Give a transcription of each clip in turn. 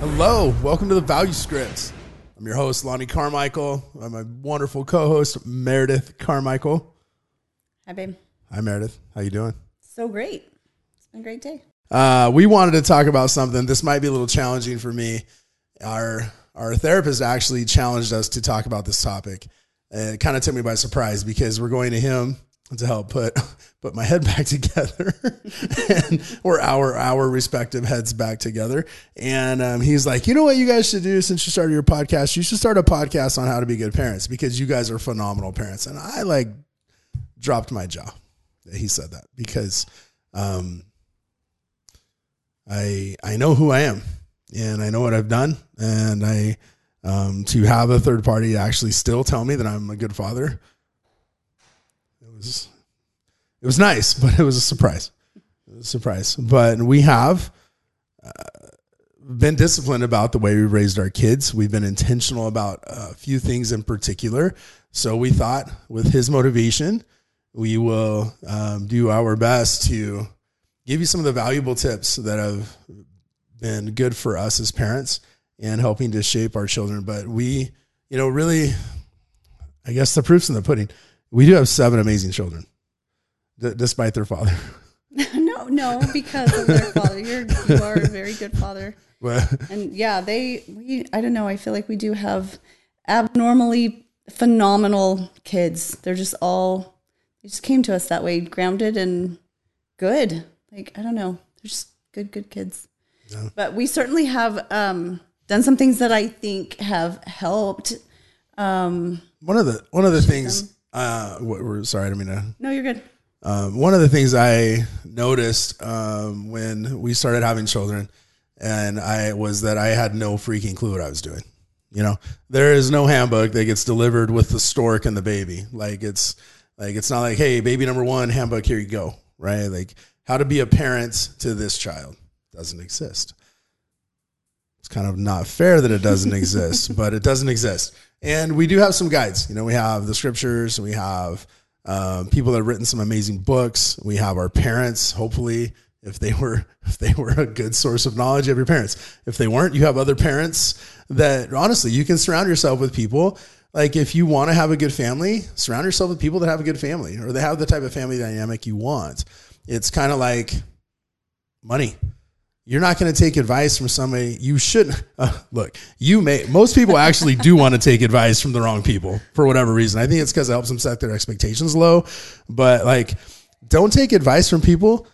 Hello, welcome to the Value Scripts. I'm your host, Lonny Carmichael. I'm my wonderful co-host, Meredith Carmichael. Hi, babe. Hi, Meredith. How you doing? So great. It's been a great day. Uh, we wanted to talk about something. This might be a little challenging for me. Our our therapist actually challenged us to talk about this topic. And it kind of took me by surprise because we're going to him to help put put my head back together. And or our our respective heads back together. And um, he's like you know what you guys should do since you started your podcast? You should start a podcast on how to be good parents because you guys are phenomenal parents. And i like dropped my jaw he said that because um, i i know who i am and i know what i've done. And i um, to have a third party actually still tell me that i'm a good father was it was nice, but it was a surprise. Was a surprise. But we have uh, been disciplined about the way we raised our kids. We've been intentional about a few things in particular. So we thought, with his motivation, we will um, do our best to give you some of the valuable tips that have been good for us as parents and helping to shape our children. But we, you know, really, I guess the proof's in the pudding. We do have seven amazing children, d- despite their father. no, no, because of their father. You're you are a very good father. and yeah, they we I don't know, I feel like we do have abnormally phenomenal kids. They're just all they just came to us that way, grounded and good. Like, I don't know. They're just good, good kids. Yeah. But we certainly have um, done some things that I think have helped. Um, one of the one of the things them uh, we're sorry, I didn't mean to. No, you're good. Um, one of the things I noticed um, when we started having children, and I was that I had no freaking clue what I was doing. You know, there is no handbook that gets delivered with the stork and the baby. Like it's like it's not like, hey, baby number one, handbook, here you go. Right? Like how to be a parent to this child doesn't exist. It's kind of not fair that it doesn't exist, but it doesn't exist. And we do have some guides. You know, we have the scriptures, we have um, people that have written some amazing books. We have our parents, hopefully, if they were if they were a good source of knowledge of your parents. If they weren't, you have other parents that honestly you can surround yourself with people. Like if you want to have a good family, surround yourself with people that have a good family or they have the type of family dynamic you want. It's kind of like money you're not going to take advice from somebody you shouldn't uh, look you may most people actually do want to take advice from the wrong people for whatever reason. I think it's because it helps them set their expectations low but like don't take advice from people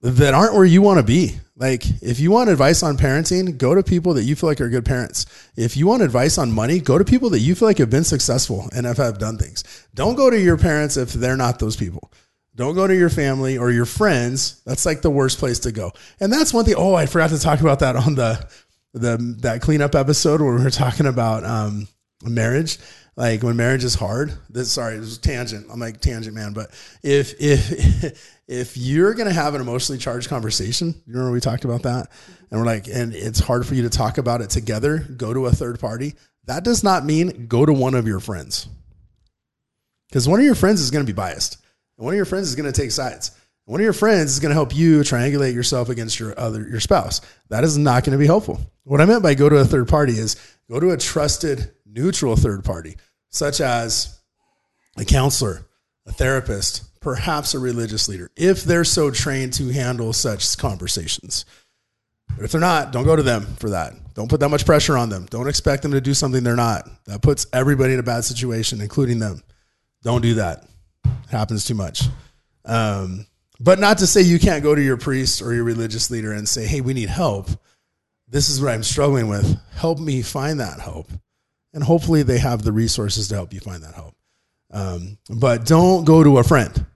that aren't where you want to be. Like if you want advice on parenting go to people that you feel like are good parents. If you want advice on money go to people that you feel like have been successful and have, have done things. Don't go to your parents if they're not those people don't go to your family or your friends. That's like the worst place to go. And that's one thing. Oh, I forgot to talk about that on the the that cleanup episode where we were talking about um, marriage. Like when marriage is hard. This sorry, this is tangent. I'm like tangent man. But if if if you're gonna have an emotionally charged conversation, you remember we talked about that, and we're like, and it's hard for you to talk about it together. Go to a third party. That does not mean go to one of your friends, because one of your friends is to be biased and one of your friends is going to take sides. One of your friends is going to help you triangulate yourself against your other your spouse. That is not going to be helpful. What I meant by go to a third party is go to a trusted neutral third party, such as a counselor, a therapist, perhaps a religious leader, if they're so trained to handle such conversations. But if they're not, don't go to them for that. Don't put that much pressure on them. Don't expect them to do something they're not. That puts everybody in a bad situation, including them. Don't do that. It happens too much. Um, but not to say you can't go to your priest or your religious leader and say, hey, we need help. This is what I'm struggling with. Help me find that help. And hopefully they have the resources to help you find that help. Um, but don't go to a friend.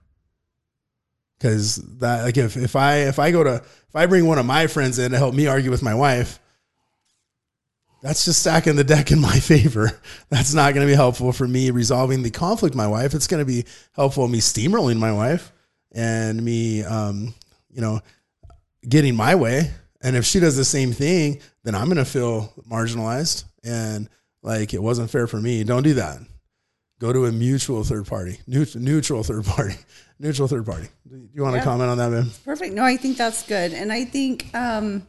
Cause that like if, if I if I go to if I bring one of my friends in to help me argue with my wife, that's just stacking the deck in my favor. That's not going to be helpful for me resolving the conflict my wife. It's going to be helpful me steamrolling my wife and me, um, you know, getting my way. And if she does the same thing, then I'm going to feel marginalized and like it wasn't fair for me. Don't do that. Go to a mutual third party, neutral, neutral third party, neutral third party. Do you want yeah. to comment on that, man? Perfect. No, I think that's good. And I think, um,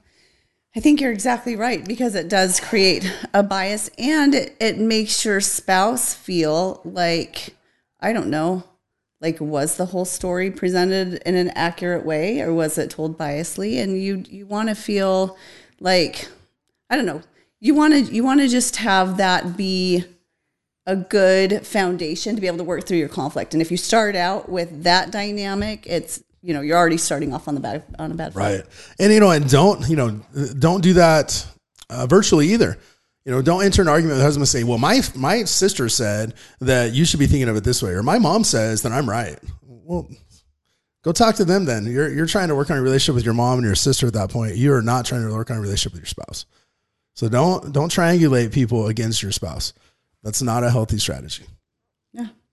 I think you're exactly right because it does create a bias and it, it makes your spouse feel like, I don't know, like was the whole story presented in an accurate way or was it told biasly? And you you want to feel like I don't know. You want to you want to just have that be a good foundation to be able to work through your conflict. And if you start out with that dynamic, it's you know you're already starting off on the bad on a bad foot. Right. And you know, and don't you know, don't do that uh, virtually either. You know, don't enter an argument with the husband and say, "Well, my my sister said that you should be thinking of it this way," or "My mom says that I'm right." Well, go talk to them then. You're you're trying to work on a relationship with your mom and your sister at that point. You are not trying to work on a relationship with your spouse. So don't don't triangulate people against your spouse. That's not a healthy strategy.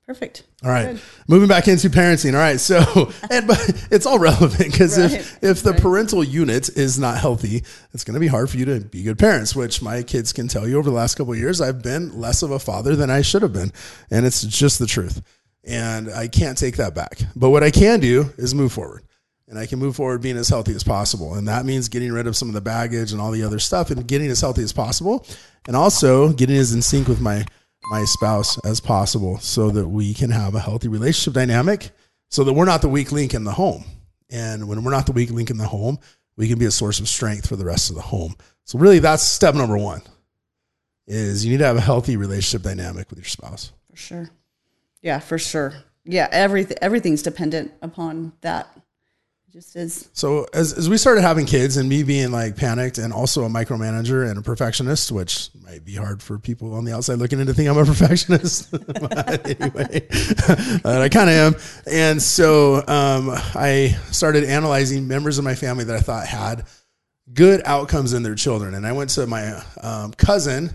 Perfect. All right. Good. Moving back into parenting. All right. So, and, but it's all relevant because right. if, if the right. parental unit is not healthy, it's going to be hard for you to be good parents, which my kids can tell you over the last couple of years, I've been less of a father than I should have been. And it's just the truth. And I can't take that back. But what I can do is move forward. And I can move forward being as healthy as possible. And that means getting rid of some of the baggage and all the other stuff and getting as healthy as possible. And also getting as in sync with my my spouse as possible so that we can have a healthy relationship dynamic so that we're not the weak link in the home. And when we're not the weak link in the home, we can be a source of strength for the rest of the home. So really that's step number 1 is you need to have a healthy relationship dynamic with your spouse. For sure. Yeah, for sure. Yeah, everything everything's dependent upon that just is. So as, as we started having kids and me being like panicked and also a micromanager and a perfectionist, which might be hard for people on the outside looking in to think I'm a perfectionist. anyway, I kind of am. And so um, I started analyzing members of my family that I thought had good outcomes in their children. And I went to my um, cousin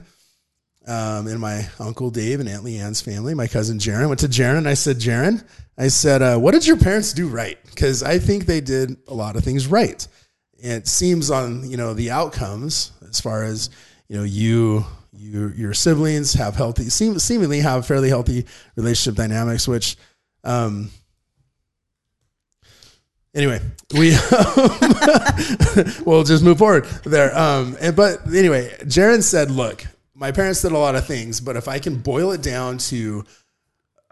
um, and my uncle Dave and Aunt Leanne's family, my cousin Jaron. went to Jaron and I said, Jaron, I said, uh, what did your parents do right? Because I think they did a lot of things right. And it seems on you know the outcomes as far as you know you you your siblings have healthy seem, seemingly have fairly healthy relationship dynamics, which um, anyway, we we'll just move forward there. Um, and, but anyway, Jaron said, "Look, my parents did a lot of things, but if I can boil it down to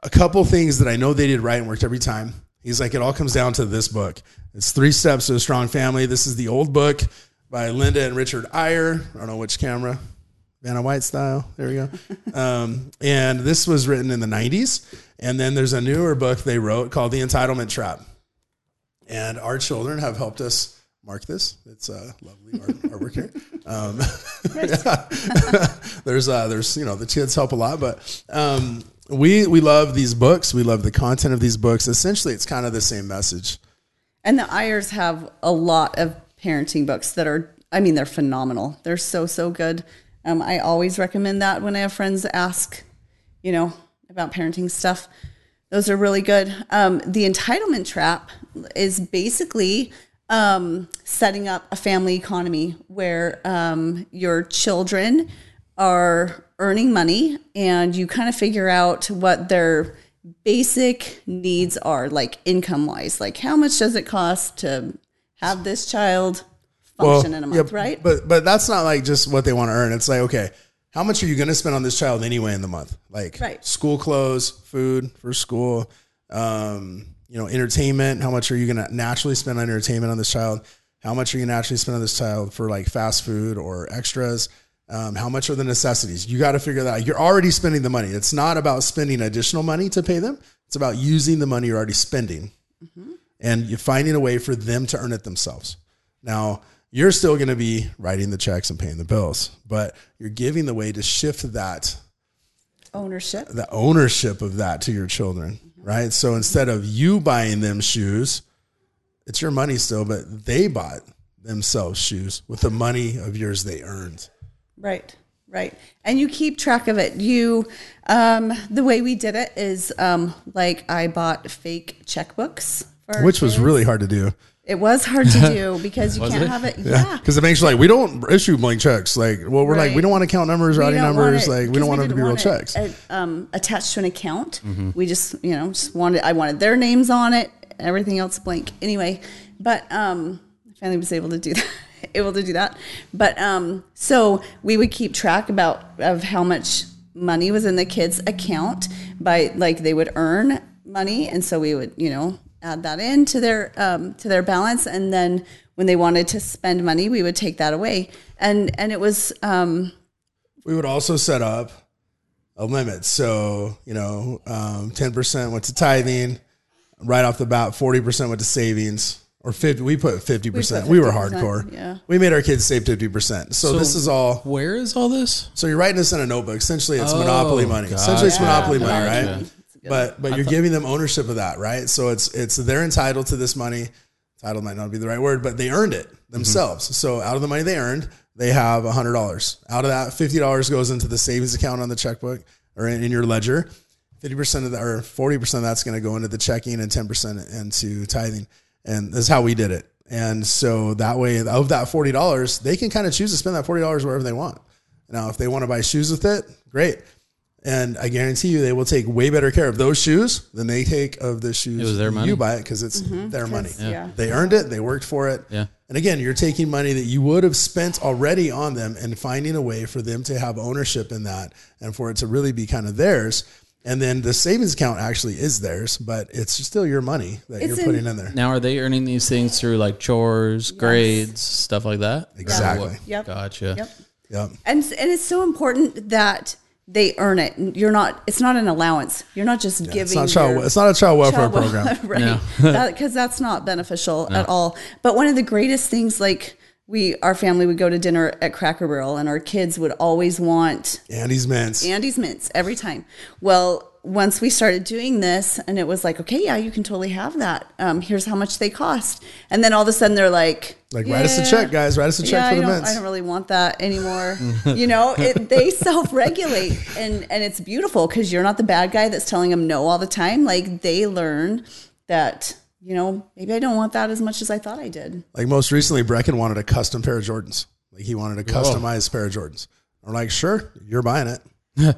a couple things that I know they did right and worked every time, he's like, it all comes down to this book. It's Three Steps to a Strong Family. This is the old book by Linda and Richard Eyre. I don't know which camera, Vanna White style. There we go. um, and this was written in the 90s. And then there's a newer book they wrote called The Entitlement Trap. And our children have helped us mark this. It's a lovely art, artwork here. Um, there's uh, there's you know the kids help a lot, but um, we we love these books. We love the content of these books. Essentially, it's kind of the same message. And the Eyres have a lot of parenting books that are, I mean, they're phenomenal. They're so so good. Um, I always recommend that when I have friends ask, you know, about parenting stuff. Those are really good. Um, the entitlement trap is basically um, setting up a family economy where um, your children are earning money and you kind of figure out what their basic needs are, like income wise. Like, how much does it cost to have this child function well, in a month, yeah, right? But but that's not like just what they want to earn. It's like, okay, how much are you going to spend on this child anyway in the month? Like right. school clothes, food for school, um, you know, entertainment. How much are you going to naturally spend on entertainment on this child? How much are you going to naturally spend on this child for like fast food or extras? Um, how much are the necessities? You got to figure that out. You're already spending the money. It's not about spending additional money to pay them. It's about using the money you're already spending mm-hmm. and you're finding a way for them to earn it themselves. Now, you're still going to be writing the checks and paying the bills, but you're giving the way to shift that ownership, the ownership of that to your children right? So instead of you buying them shoes, it's your money still, but they bought themselves shoes with the money of yours they earned. Right, right. And you keep track of it. You, um, the way we did it is um, like I bought fake checkbooks, which was really hard to do. It was hard to do because you can't it? have it. Yeah, because yeah. it makes you like we don't issue blank checks. Like, well, we're right. like we don't want to count numbers, writing numbers. It, like we don't want them to be real checks. It, um, attached to an account. Mm-hmm. We just you know just wanted I wanted their names on it. Everything else blank. Anyway, but um, finally was able to do that. able to do that. But um, so we would keep track about of how much money was in the kids' account by like they would earn money, and so we would you know add that in to their um, to their balance, and then when they wanted to spend money, we would take that away, and and it was um, We would also set up a limit. So, you know, um, 10% went to tithing right off the bat, 40% went to savings or 50. We put 50%. We, put were 50%, hardcore. yeah. We made our kids save 50%. So, this is all, Where is all this? so you're writing this in a notebook. Essentially it's Oh, monopoly money. Essentially it's gotcha. monopoly money, Gotcha. But, but you're giving them ownership of that, right? So it's, it's, they're entitled to this money. Title might not be the right word, but they earned it mm-hmm. themselves. So out of the money they earned, they have hundred dollars. Out of that, fifty dollars goes into the savings account on the checkbook or in, in your ledger. Fifty percent of that, or forty percent of that's going to go into the checking, and ten percent into tithing. And that's how we did it. And so that way, of that forty dollars, they can kind of choose to spend that forty dollars wherever they want. Now, if they want to buy shoes with it, great. And I guarantee you, they will take way better care of those shoes than they take of the shoes. was their money. You buy it because it's mm-hmm. their money. yeah. They earned it. They worked for it. Yeah. And again, you're taking money that you would have spent already on them and finding a way for them to have ownership in that and for it to really be kind of theirs. And then the savings account actually is theirs, but it's still your money that It's you're putting in there. Now, are they earning these things through like chores, grades, stuff like that? Exactly. Yep. Gotcha. Yep. Yep. And and it's so important that they earn it. You're not. It's not an allowance. You're not just giving. It's not child. your It's not a child welfare child wel- program. right? Because that's not beneficial at all. But one of the greatest things, like we, our family would go to dinner at Cracker Barrel, and our kids would always want Andes mints. Andes mints every time. Well, once we started doing this, and it was like, okay, yeah, you can totally have that. Um, here's how much they cost, and then all of a sudden they're like, Like, write us a check, guys. Write us a check yeah, for I the don't, mints. I don't really want that anymore. you know, it, they self-regulate, and and it's beautiful because you're not the bad guy that's telling them no all the time. Like they learn that you know maybe I don't want that as much as I thought I did. Like most recently, Brecken wanted a custom pair of Jordans. Like he wanted a customized pair of Jordans. We're like, sure, you're buying it.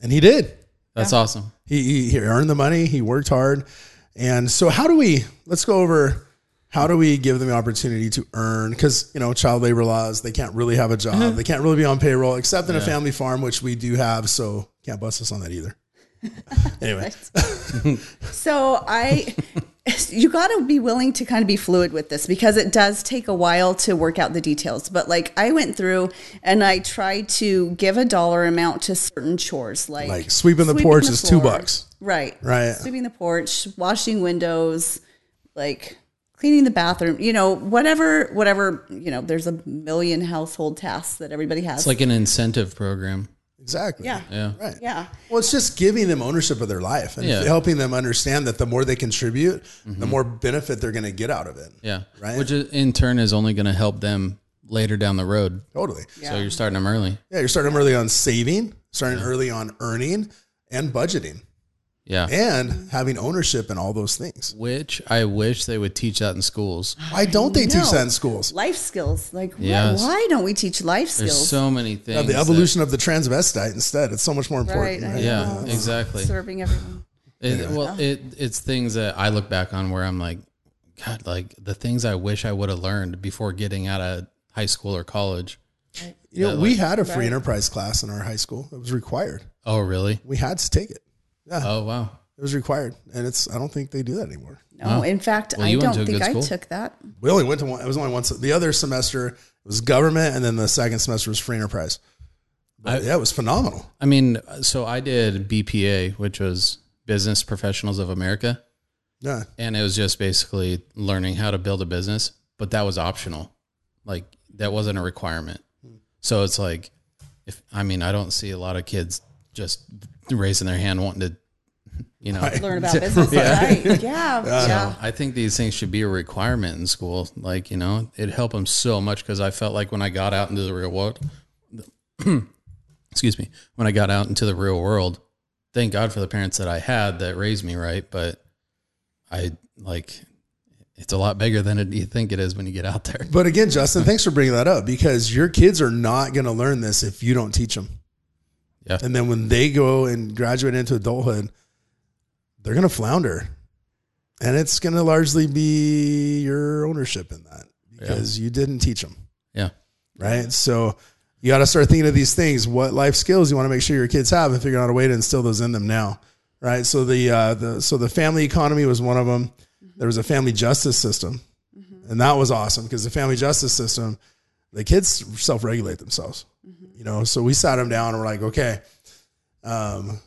and he did. That's awesome. He, he, he earned the money. He worked hard. And so how do we, let's go over, how do we give them the opportunity to earn? Because, you know, child labor laws, they can't really have a job. Mm-hmm. They can't really be on payroll except in a family farm, which we do have. So can't bust us on that either. anyway, So I, you got to be willing to kind of be fluid with this because it does take a while to work out the details. But like I went through and I tried to give a dollar amount to certain chores, like Like sweeping the porch is two bucks. right? Right. Sweeping the porch, washing windows, like cleaning the bathroom. You know, whatever, whatever. You know, there's a million household tasks that everybody has. It's like an incentive program. Exactly. yeah, Yeah. Right. yeah. Well, it's just giving them ownership of their life and Yeah. helping them understand that the more they contribute, the mm-hmm. more benefit they're going to get out of it. Yeah. Right. Which uh, in turn is only going to help them later down the road. Totally. Yeah. So you're starting them early. Yeah, you're starting them early on saving, starting early on earning and budgeting Yeah. and having ownership in all those things. Which I wish they would teach that in schools. Why don't they teach No. that in schools? Life skills. Like, why- Yes. why, don't we teach life There's skills? so many things. Uh, the that- evolution of the transvestite instead. It's so much more important. I right? Yeah, know. exactly. Serving everyone. It, well, it it's things that I look back on where I'm like, God, like the things I wish I would have learned before getting out of high school or college. You know, we had a free enterprise class in our high school. It was required. Oh, really? We had to take it. Oh, wow. It was required. And it's I don't think they do that anymore. No, in fact, Well, I don't think I took that. We only went to one. It was only once. The other semester was government, and then the second semester was free enterprise. But yeah, it was phenomenal. I mean, so I did BPA, which was Business Professionals of America. Yeah, and it was just basically learning how to build a business but that was optional like that wasn't a requirement hmm. so it's like if i mean i don't see a lot of kids just raising their hand wanting to you know Learn about business. Right. Yeah. Yeah. i think these things should be a requirement in school like you know it helped them so much because i felt like when i got out into the real world excuse me when i got out into the real world thank god for the parents that i had that raised me right but i like it's a lot bigger than it, you think it is when you get out there but again, Justin, thanks for bringing that up because your kids are not going to learn this if you don't teach them. Yeah. And then when they go and graduate into adulthood, they're going to flounder, and it's going to largely be your ownership in that because you didn't teach them. Yeah. Right? So you got to start thinking of these things. What life skills you want to make sure your kids have, and figure out a way to instill those in them now, right? So the uh, the so the family economy was one of them. There was a family justice system, and that was awesome because the family justice system, the kids self regulate themselves, you know. So we sat them down and we're like, okay, um,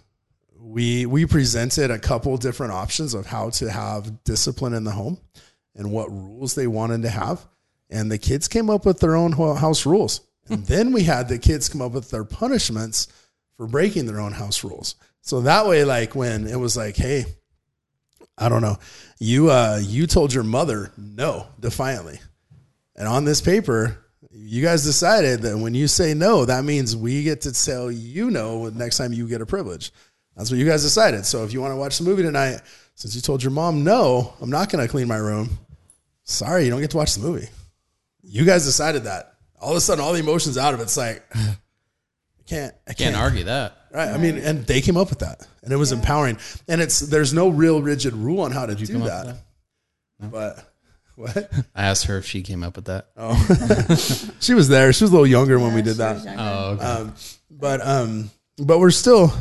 we we presented a couple different options of how to have discipline in the home and what rules they wanted to have. And the kids came up with their own house rules. And then we had the kids come up with their punishments for breaking their own house rules. So that way like when it was like hey i don't know. You uh you told your mother no defiantly. And on this paper you guys decided that when you say no that means we get to tell you no next time you get a privilege that's what you guys decided. So if you want to watch the movie tonight, since you told your mom no, I'm not going to clean my room. Sorry, you don't get to watch the movie. You guys decided that. All of a sudden, all the emotions out of it. It's like I can't. I can't, can't argue that. Right. I mean, and they came up with that, and it was yeah. empowering. And it's there's no real rigid rule on how to do that. that? No. But what? I asked her if she came up with that. Oh, she was there. She was a little younger yeah, when we did that. Oh, okay. Um, but um, but we're still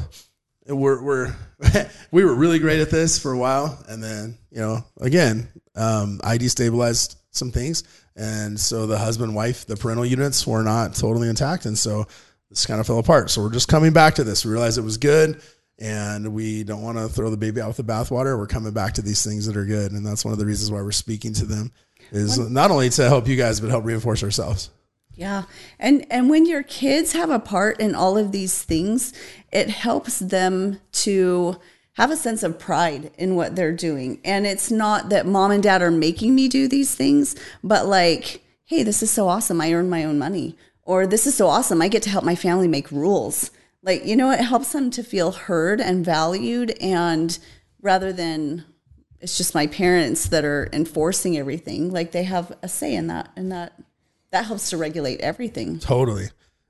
we're we're we were really great at this for a while, and then you know again, um, I destabilized some things, and so the husband wife the parental units were not totally intact, and so this kind of fell apart. So we're just coming back to this. We realized it was good, and we don't want to throw the baby out with the bathwater. We're coming back to these things that are good, and that's one of the reasons why we're speaking to them is not only to help you guys but help reinforce ourselves. Yeah. And and when your kids have a part in all of these things, it helps them to have a sense of pride in what they're doing. And it's not that mom and dad are making me do these things, but like, hey, this is so awesome. I earn my own money. Or this is so awesome. I get to help my family make rules. Like, you know, it helps them to feel heard and valued and rather than it's just my parents that are enforcing everything, like they have a say in that and that that helps to regulate everything. Totally.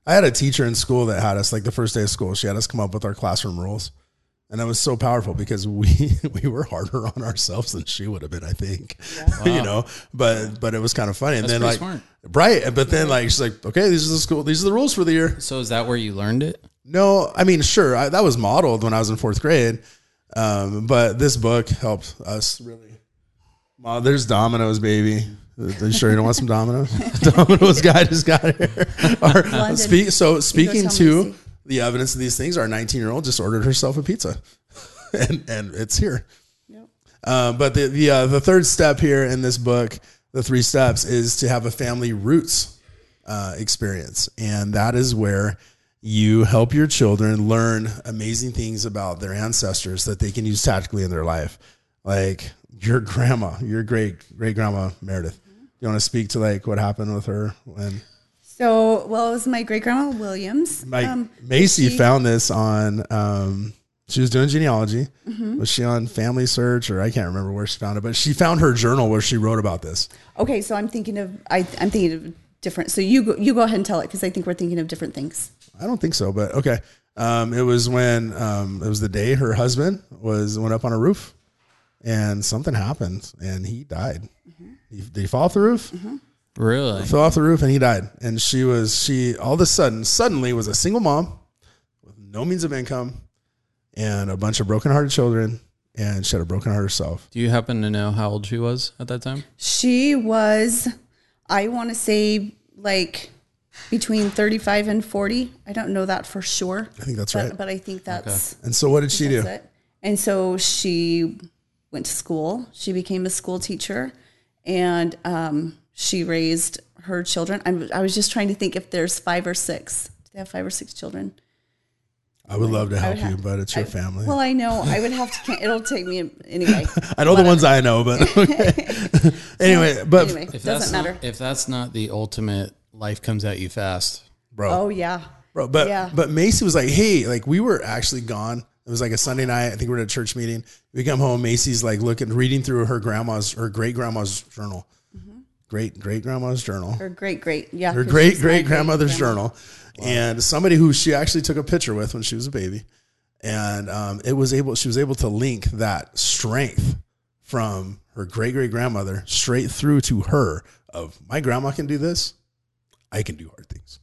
I had a teacher in school that had us like the first day of school. She had us come up with our classroom rules, and that was so powerful because we we were harder on ourselves than she would have been. I think, yeah. wow. you know. But but it was kind of funny. And That's then like smart. right, but then like she's like, okay, these are the school, these are the rules for the year. So is that where you learned it? No, I mean, sure, I, that was modeled when I was in fourth grade, um, but this book helped us really. Well, there's Domino's, baby. Are you sure you don't want some Domino's? Domino's guy just got here. Our, speak, so speaking to the evidence of these things, our 19 year old just ordered herself a pizza, and and it's here. Yep. Uh, but the the uh, the third step here in this book, the three steps, is to have a family roots uh, experience, and that is where you help your children learn amazing things about their ancestors that they can use tactically in their life. Like your grandma, your great great grandma Meredith Do you want to speak to like what happened with her when? So, well, it was my great grandma Williams. My um, Macy she, found this on. Um, she was doing genealogy. Mm-hmm. Was she on Family Search or I can't remember where she found it, but she found her journal where she wrote about this. Okay, so I'm thinking of I, I'm thinking of different. So you go, you go ahead and tell it because I think we're thinking of different things. I don't think so, but okay. Um, it was when um, it was the day her husband was went up on a roof, and something happened, and he died. He, did he fall off the roof? Mm-hmm. Really? He fell off the roof and he died. And she was she all of a sudden suddenly was a single mom with no means of income and a bunch of brokenhearted children and she had a broken heart herself. Do you happen to know how old she was at that time? She was I want to say like between 35 and 40. I don't know that for sure. I think that's but, right. But I think that's okay. And so what did she do? It. And so she went to school. She became a school teacher and um, she raised her children. I, I was just trying to think if there's five or six. Do they have five or six children? I would love to help have, you, but it's your I, family. Well, I know I would have to. It'll take me anyway. I know the ones I know, but okay. anyway, but anyway, if doesn't matter. Not, if that's not the ultimate, life comes at you fast, bro. Oh yeah, bro. But yeah. but Macy was like, hey, like we were actually gone it was like a Sunday night. I think we were at a church meeting. We come home. Macy's like looking, reading through her grandma's, her great grandma's journal. Mm-hmm. Great great grandma's journal. Her great great yeah. Her great great grandmother's journal, wow. and somebody who she actually took a picture with when she was a baby, and um, it was able. She was able to link that strength from her great great grandmother straight through to her of my grandma can do this, I can do hard things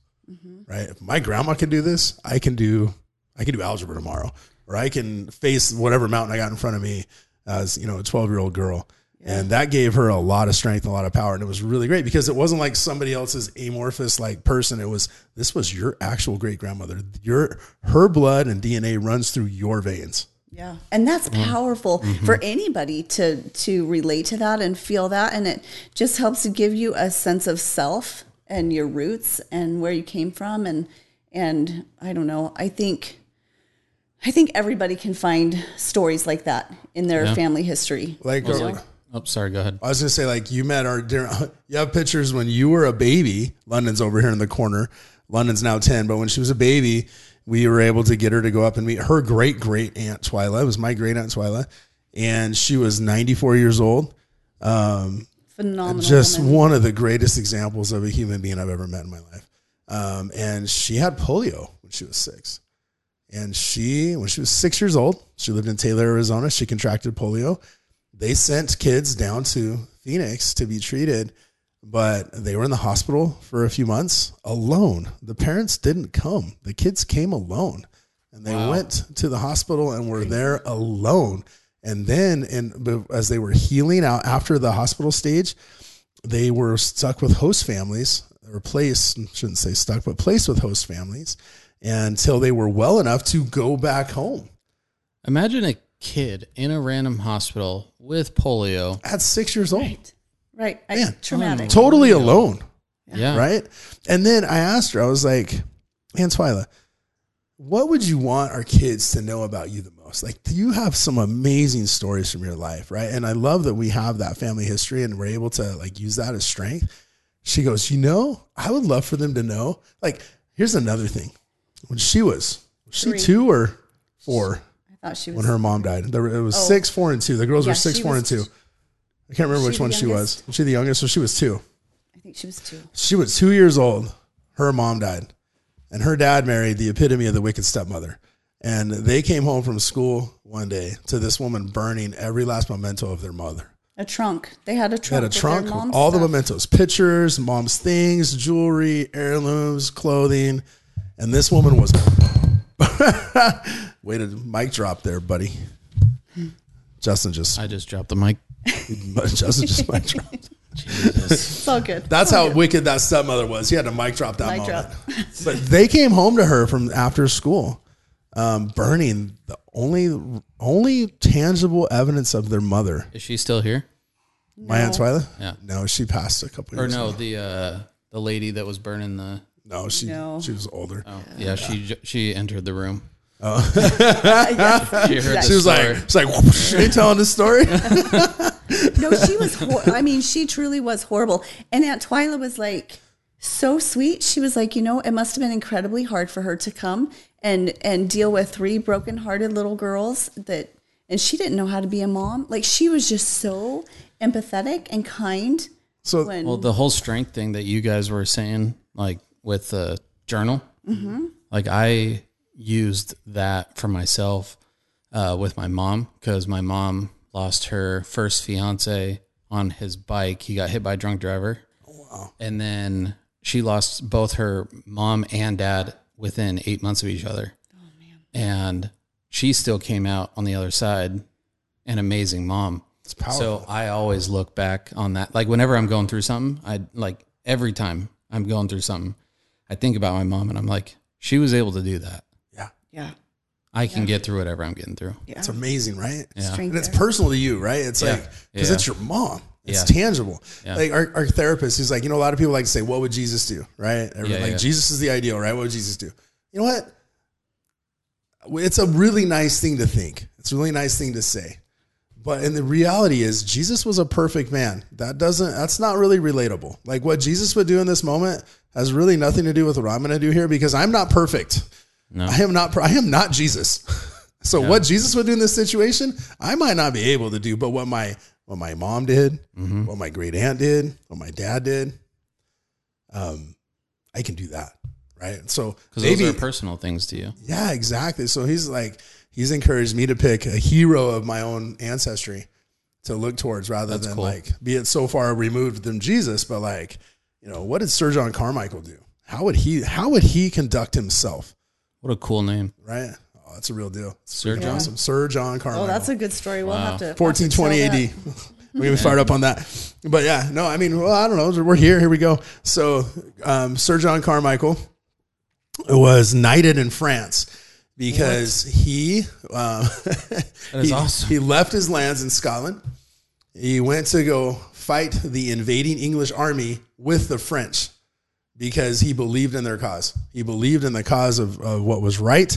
right? If my grandma can do this, I can do I can do algebra tomorrow, or I can face whatever mountain I got in front of me as you know a twelve year old girl. And that gave her a lot of strength, a lot of power, and it was really great because it wasn't like somebody else's amorphous like person. It was this was your actual great grandmother. Your her blood and DNA runs through your veins. Yeah. And that's powerful Mm-hmm. for anybody to to relate to that and feel that and it just helps to give you a sense of self and your roots and where you came from and and I don't know. I think I think everybody can find stories like that in their Yeah. family history. Like know? Oh, sorry. Go ahead. I was gonna say, like you met our dear. You have pictures when you were a baby. London's over here in the corner. London's now ten, but when she was a baby, we were able to get her to go up and meet her great great aunt Twyla. It was my great aunt Twyla, and she was ninety four years old. Um, Phenomenal. just woman. one of the greatest examples of a human being I've ever met in my life. Um, and she had polio when she was six. And she, when she was six years old, she lived in Taylor, Arizona. She contracted polio. They sent kids down to Phoenix to be treated, but they were in the hospital for a few months alone. The parents didn't come, the kids came alone. And they Wow. went to the hospital and were there alone. And then, and as they were healing out after the hospital stage, they were stuck with host families or placed shouldn't say stuck but placed with host families until they were well enough to go back home Imagine a kid in a random hospital with polio. at six years old right. I, Man. traumatic. totally alone Yeah. right and then i asked her i was like aunt twyla what would you want our kids to know about you the most. Like you have some amazing stories from your life right? And i love that we have that family history and we're able to like use that as strength. She goes you know i would love for them to know. Like here's another thing. When she was was she Three. two or four I thought she was when her mom died? There it was Oh. six four and two. The girls Yeah, were six four was- and two. i can't remember which one she was. was she the youngest? So she was two. I think she was two. she was two years old. Her mom died, and her dad married the epitome of the wicked stepmother. And they came home from school one day to this woman burning every last memento of their mother. A trunk. They had a They trunk. had a with their trunk, with mom's all the mementos, pictures, mom's things, jewelry, heirlooms, clothing. And this woman was. Way to mic drop there, buddy. Justin just. I just dropped the mic. Justin just mic dropped. Jesus. It's all good. That's how wicked that stepmother was. He had to mic drop that Mic moment. drop. but they came home to her from after school, um, burning the only only tangible evidence of their mother. Is she still here? My aunt Twyla. Yeah. No, she passed a couple Or years. Or no, ago. the uh, the lady that was burning the. no, she No. she was older. Oh, yeah, she she entered the room. Yeah. She heard the She was story. like, she's like, whoosh, ain't telling this story. No, she was. Hor- I mean, she truly was horrible. And Aunt Twyla was like so sweet. She was like, you know, it must have been incredibly hard for her to come and and deal with three broken-hearted little girls that, and she didn't know how to be a mom. Like she was just so empathetic and kind. So When Well, the whole strength thing that you guys were saying, like with the journal, like I used that for myself uh, with my mom because my mom lost her first fiance on his bike. He got hit by a drunk driver. Wow. And then she lost both her mom and dad within eight months of each other. Oh, and she still came out on the other side, an amazing mom. it's powerful. So I always look back on that. Like whenever I'm going through something, I like every time I'm going through something, I think about my mom and I'm like, she was able to do that. yeah, yeah, I can get through whatever I'm getting through. yeah, it's amazing, right? Yeah. And it's personal to you, right? It's Yeah. like because Yeah. it's your mom. It's Yeah. tangible. Yeah. Like our, our therapist, he's like, you know, a lot of people like to say, "What would Jesus do?" Right? Yeah, like yeah. Jesus is the ideal, right? What would Jesus do? You know what? It's a really nice thing to think. It's a really nice thing to say. But and the reality is Jesus was a perfect man. That doesn't that's not really relatable. Like what Jesus would do in this moment has really nothing to do with what I'm going to do here because I'm not perfect. No. I am not I am not Jesus. so what Jesus would do in this situation, I might not be able to do, but what my what my mom did, Mm-hmm. what my great aunt did, what my dad did, um I can do that. Right? So Because maybe those are personal things to you. yeah, exactly. So he's like, he's encouraged me to pick a hero of my own ancestry to look towards rather That's than cool. like be it so far removed than Jesus, but like, you know, what did Sir John Carmichael do? how would he how would he conduct himself? What a cool name. Right? Oh, that's a real deal. Sir John. Awesome. Sir John Carmichael. Oh, that's a good story. We'll have to. have to 1420 AD. we can fired up on that. But yeah, no, I mean, well, I don't know. We're here. Here we go. So, um, Sir John Carmichael was knighted in France because he um, is he, awesome. he left his lands in Scotland. He went to go fight the invading English army with the French because he believed in their cause. He believed in the cause of, of what was right.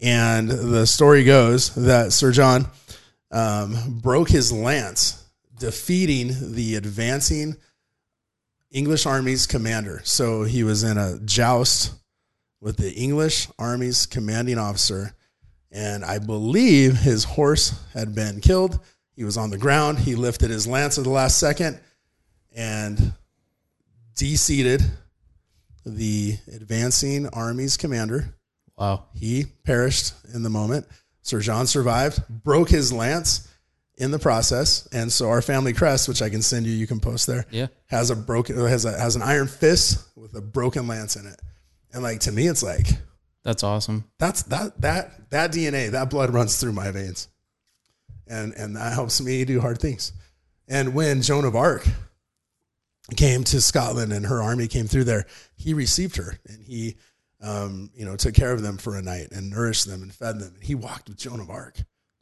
And the story goes that Sir John um, broke his lance, defeating the advancing English army's commander. So he was in a joust with the English army's commanding officer. And I believe his horse had been killed. He was on the ground. He lifted his lance at the last second and deseated the advancing army's commander. Wow. He perished in the moment. Sir John survived, broke his lance in the process, and so our family crest, which I can send you, you can post there, Yeah. has a broken has a has an iron fist with a broken lance in it. And like to me, it's like That's awesome. that's that that that DNA, that blood runs through my veins, and and that helps me do hard things. And when Joan of Arc came to Scotland and her army came through there, he received her and he, um, you know, took care of them for a night and nourished them and fed them. And he walked with Joan of Arc,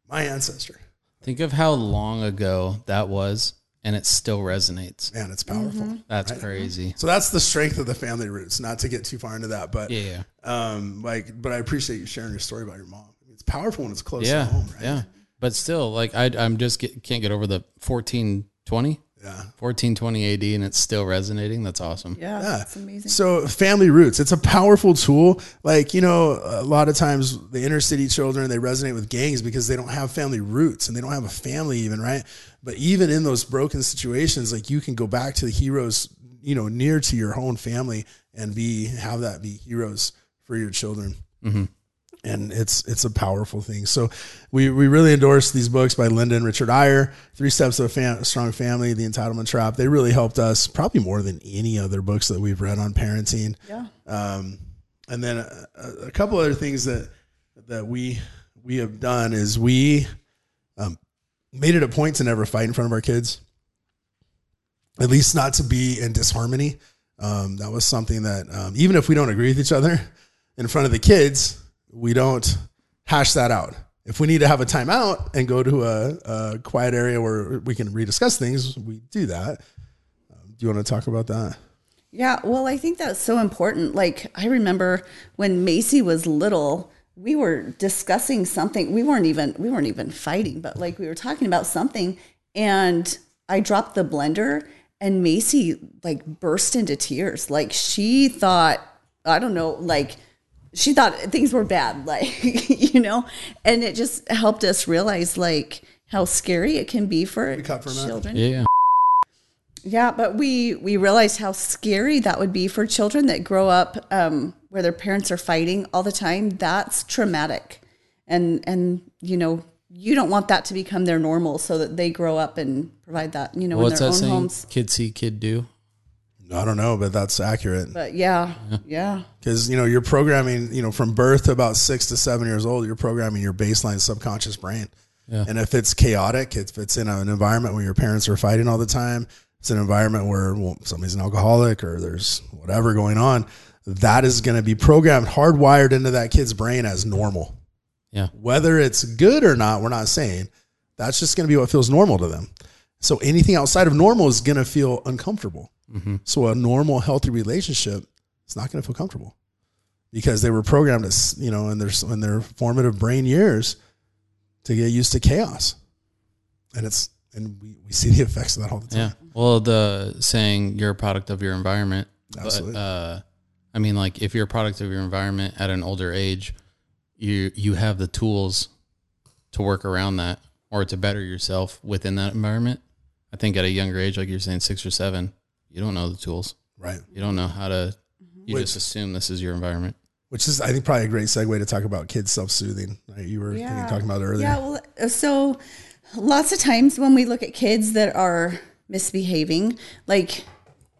my ancestor. Think of how long ago that was, and it still resonates. Man, it's powerful. That's crazy. So that's the strength of the family roots. Not to get too far into that, but Yeah. um, like, but I appreciate you sharing your story about your mom. It's powerful when it's close Yeah. to home, right? Yeah. But still, like I, I'm just get, can't get over the 1420, Yeah. 1420 AD, and it's still resonating. That's awesome. Yeah, Yeah. that's amazing. So family roots, it's a powerful tool. Like, you know, a lot of times the inner city children, they resonate with gangs because they don't have family roots and they don't have a family even, right? But even in those broken situations, like you can go back to the heroes, you know, near to your own family and be, have that be heroes for your children. Mm-hmm. And it's it's a powerful thing. So we, we really endorse these books by Linda and Richard Eyre, Three Steps to a Fam- Strong Family, The Entitlement Trap. They really helped us probably more than any other books that we've read on parenting. yeah. Um, and then a, a couple other things that that we we have done is we um, made it a point to never fight in front of our kids, at least not to be in disharmony. Um, that was something that um, even if we don't agree with each other in front of the kids, we don't hash that out. If we need to have a timeout and go to a, a quiet area where we can rediscuss things, we do that. Um, do you want to talk about that? Yeah, well, I think that's so important. Like, I remember when Macy was little, we were discussing something. We weren't even we weren't even fighting, but like we were talking about something, and I dropped the blender, and Macy like burst into tears. Like she thought, I don't know, like she thought things were bad, like you know, and it just helped us realize like how scary it can be for cut for children. Yeah. Yeah, but we we realized how scary that would be for children that grow up um, where their parents are fighting all the time. That's traumatic, and and you know you don't want that to become their normal, so that they grow up and provide that you know What's in their that own saying? homes. Kid see, kid do. I don't know, but that's accurate. But yeah, yeah, because you know you're programming you know from birth to about six to seven years old you're programming your baseline subconscious brain Yeah. and if it's chaotic if it's in an environment where your parents are fighting all the time it's an environment where well, somebody's an alcoholic or there's whatever going on that is going to be programmed hardwired into that kid's brain as normal Yeah. whether it's good or not we're not saying that's just going to be what feels normal to them so anything outside of normal is going to feel uncomfortable so a normal healthy relationship is not going to feel comfortable because they were programmed as you know in their in their formative brain years to get used to chaos and it's and we, we see the effects of that all the time Yeah. Well, the saying you're a product of your environment. Absolutely. But uh, I mean, like if you're a product of your environment at an older age, you you have the tools to work around that or to better yourself within that environment. I think at a younger age, like you're saying, six or seven, you don't know the tools. right You don't know how to. You Which- just assume this is your environment. which is i think probably a great segue to talk about kids self-soothing right? you were thinking, talking about earlier Yeah, well, uh, so lots of times when we look at kids that are misbehaving, like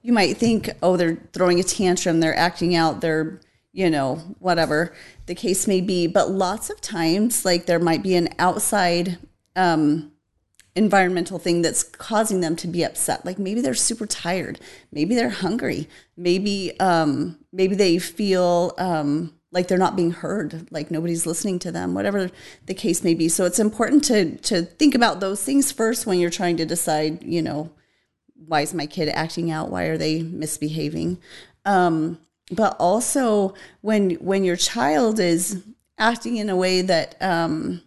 you might think, oh, they're throwing a tantrum, they're acting out, they're, you know, whatever the case may be. But lots of times, like there might be an outside um, environmental thing that's causing them to be upset. Like maybe they're super tired, maybe they're hungry, maybe um, maybe they feel um, like they're not being heard, like nobody's listening to them, whatever the case may be. So it's important to to think about those things first when you're trying to decide, you know, why is my kid acting out? Why are they misbehaving? Um, but also when when your child is acting in a way that um,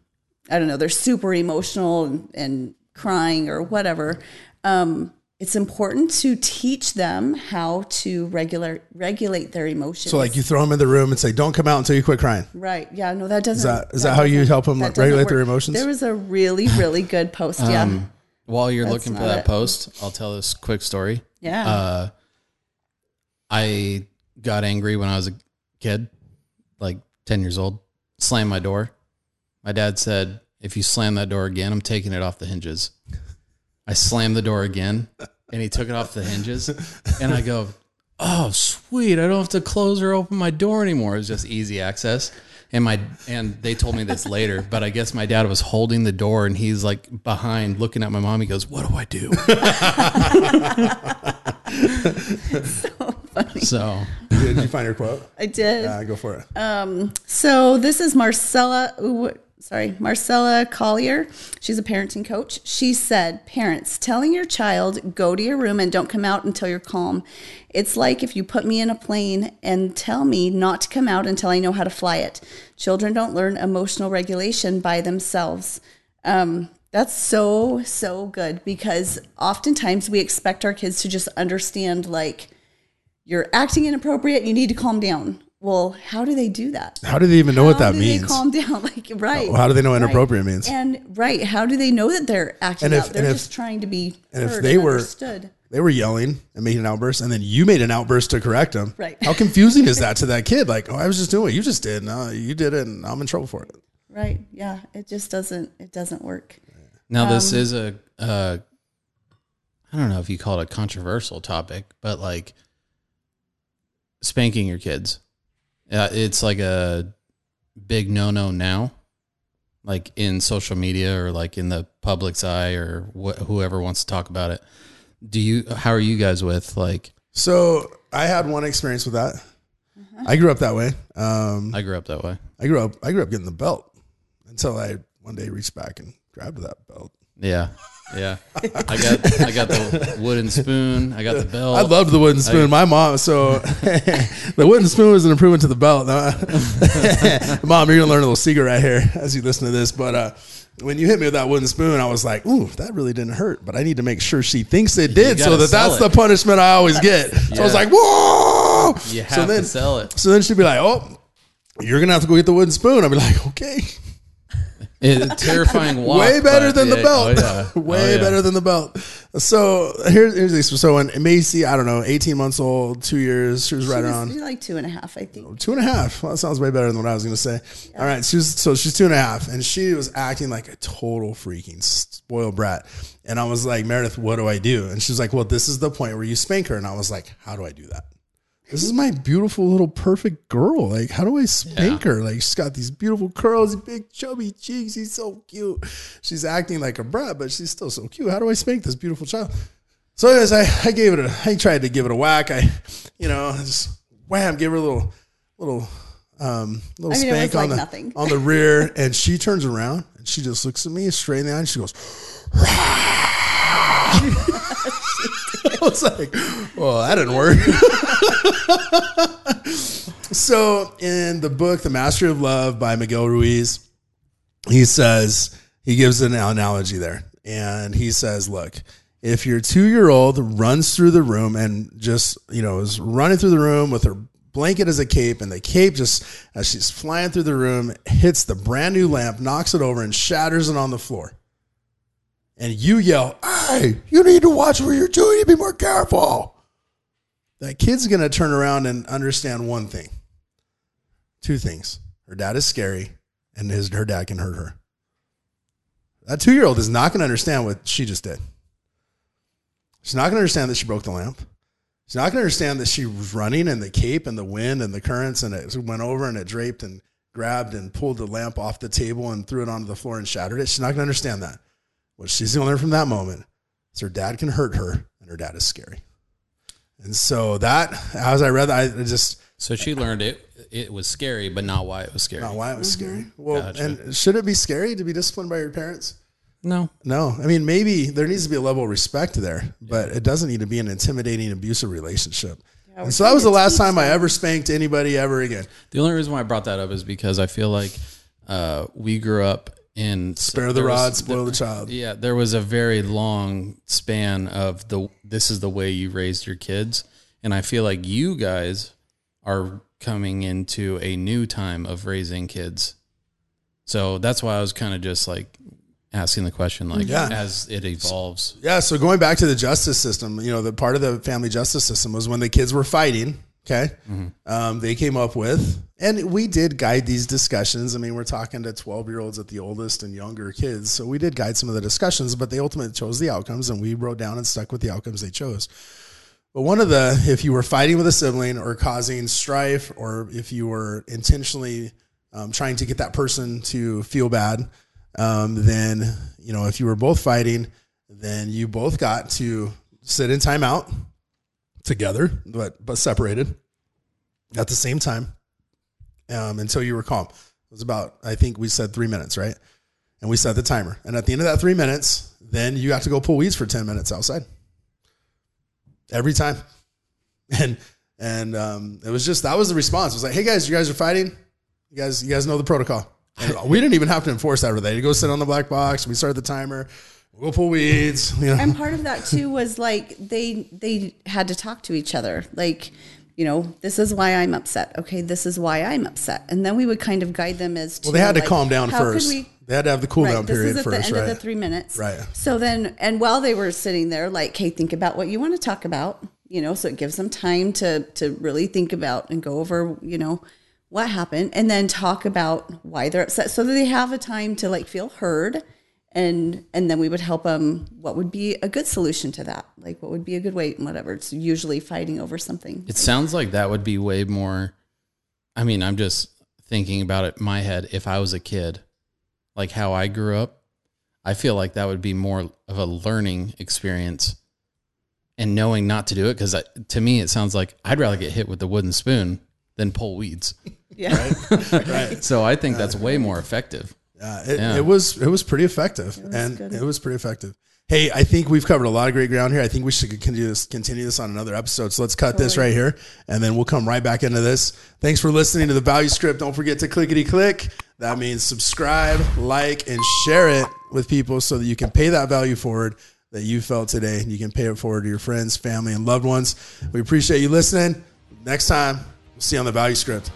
I don't know, they're super emotional and, and crying or whatever. Um, it's important to teach them how to regular regulate their emotions. So like you throw them in the room and say, "Don't come out until you quit crying." Right. Yeah. No, that doesn't. Is that is that, how you help them that regulate work. their emotions? There was a really really good post. Yeah. Um, while you're That's looking for that it. post, I'll tell this quick story. yeah. Uh, I got angry when I was a kid, like 10 years old, slammed my door. My dad said, If you slam that door again, I'm taking it off the hinges. I slammed the door again and he took it off the hinges. And I go, Oh, sweet. I don't have to close or open my door anymore. It was just easy access. And my and they told me this later, but I guess my dad was holding the door and he's like behind looking at my mom. He goes, What do I do? so Did you find your quote? I did. Uh, go for it. Um, So this is Marcella. Ooh, sorry, Marcella Collier. She's a parenting coach. She said, "Parents, telling your child go to your room and don't come out until you're calm. It's like if you put me in a plane and tell me not to come out until I know how to fly it. Children don't learn emotional regulation by themselves." Um, that's so so good because oftentimes we expect our kids to just understand like you're acting inappropriate. You need to calm down. Well, how do they do that? How do they even know what that do means? They calm down, like right. How do they know right. inappropriate means? And right, how do they know that they're acting And if- out? They're and if- just trying to be and if they and were- understood. They were yelling and making an outburst, and then you made an outburst to correct them. Right. How confusing is that to that kid? Like, oh, I was just doing what you just did. No, you did it, and I'm in trouble for it. Right? Yeah, it just doesn't. It doesn't work. Now Um, this is a uh, I don't know if you call it a controversial topic, but like spanking your kids. Uh, it's like a big no no now, like in social media or like in the public's eye or wh- whoever wants to talk about it. Do you? How are you guys with like? So I had one experience with that. Uh-huh. I grew up that way. Um, I grew up that way. I grew up. I grew up getting the belt until I one day reached back and grabbed that belt. Yeah, yeah. I got I got the wooden spoon. I got the belt. I loved the wooden spoon. My mom. So the wooden spoon was an improvement to the belt. mom, you're gonna learn a little secret right here as you listen to this. But uh, when you hit me with that wooden spoon, I was like, "Ooh, that really didn't hurt." But I need to make sure she thinks it did, so that that's it. the punishment I always get. So I was like, "Whoa!" you have so then, to sell it. so then she'd be like, "Oh, you're gonna have to go get the wooden spoon." I'd be like, "Okay." It's a terrifying walk. way better but than the yeah, belt. oh, yeah. way Oh, yeah. better than the belt. So here's here's the so when Macy, I don't know, 18 months old, two years, she was right She was around like two and a half, I think. two and a half. Well, that sounds way better than what I was going to say. All right, she was so she's two and a half, and she was acting like a total freaking spoiled brat. And I was like, Meredith, what do I do? And she's like, Well, this is the point where you spank her. And I was like, How do I do that? This is my beautiful little perfect girl. Like, how do I spank her? Like, she's got these beautiful curls, big chubby cheeks. She's so cute. She's acting like a brat, but she's still so cute. How do I spank this beautiful child? So, anyways, I, I gave it a, I tried to give it a whack. I, you know, just wham, give her a little, little, um, little I mean, spank on like the nothing. on the rear, and she turns around and she just looks at me straight in the eye, and she goes. I was like, well, that didn't work. so, in the book, The Mastery of Love by Miguel Ruiz, he says, he gives an analogy there. And he says, look, if your two year old runs through the room and just, you know, is running through the room with her blanket as a cape, and the cape just, as she's flying through the room, hits the brand new lamp, knocks it over, and shatters it on the floor and you yell, Hey, you need to watch what you're doing. You be more careful. That kid's to turn around and understand one thing two things. Her dad is scary, and his, her dad can hurt her. That two year old is not to understand what she just did. She's not to understand that she broke the lamp. She's not to understand that she was running and the cape and the wind and the currents and it went over and it draped and grabbed and pulled the lamp off the table and threw it onto the floor and shattered it. She's not going to understand that. What she's going to learn from that moment is her dad can hurt her and her dad is scary. And so that, as I read that, I just. So she learned it. It was scary, but not why it was scary. Not why it was scary. Well, gotcha. and should it be scary to be disciplined by your parents? No. No. I mean, maybe there needs to be a level of respect there, but it doesn't need to be an intimidating, abusive relationship. Yeah, and so that was the last time I ever spanked anybody ever again. The only reason why I brought that up is because I feel like uh, we grew up in spare the rod, spoil the, the child. Yeah, there was a very long span of the this is the way you raised your kids, and I feel like you guys are coming into a new time of raising kids. So that's why I was kind of just like asking the question like mm-hmm. yeah. as it evolves. Yeah, so going back to the justice system, you know, the part of the family justice system was when the kids were fighting, okay? Mm-hmm. Um, they came up with and we did guide these discussions. I mean, we're talking to 12-year-olds at the oldest and younger kids. So we did guide some of the discussions, but they ultimately chose the outcomes and we wrote down and stuck with the outcomes they chose. But one of the if you were fighting with a sibling or causing strife or if you were intentionally um, trying to get that person to feel bad, um, then you know if you were both fighting, then you both got to sit in timeout together, but but separated at the same time um, until you were calm. It was about I think we said three minutes, right? And we set the timer. And at the end of that three minutes, then you got to go pull weeds for ten minutes outside every time. And and um, it was just that was the response. It was like, hey guys, you guys are fighting. You guys, you guys know the protocol. And we didn't even have to enforce that. They go sit on the black box. We start the timer. We'll pull weeds. You know? And part of that too was like they they had to talk to each other. Like, you know, this is why I'm upset. Okay, this is why I'm upset. And then we would kind of guide them as to well, they had to like, calm down first. We, they had to have the cool right, down period this is at first, the end right? of the three minutes. Right. So then, and while they were sitting there, like, hey, think about what you want to talk about. You know, so it gives them time to to really think about and go over. You know, what happened and then talk about why they're upset so that they have a time to like feel heard and and then we would help them what would be a good solution to that like what would be a good way whatever it's usually fighting over something it sounds like that would be way more i mean i'm just thinking about it in my head if i was a kid like how i grew up i feel like that would be more of a learning experience and knowing not to do it because to me it sounds like i'd rather get hit with the wooden spoon than pull weeds yeah. Right. right. So I think that's way more effective. Uh, yeah it, yeah. it was it was pretty effective, it was and good. it was pretty effective. Hey, I think we've covered a lot of great ground here. I think we should continue this, continue this on another episode. So let's cut totally. this right here, and then we'll come right back into this. Thanks for listening to the Value Script. Don't forget to clickety click. That means subscribe, like, and share it with people so that you can pay that value forward that you felt today. And you can pay it forward to your friends, family, and loved ones. We appreciate you listening. Next time, we'll see you on the Value Script.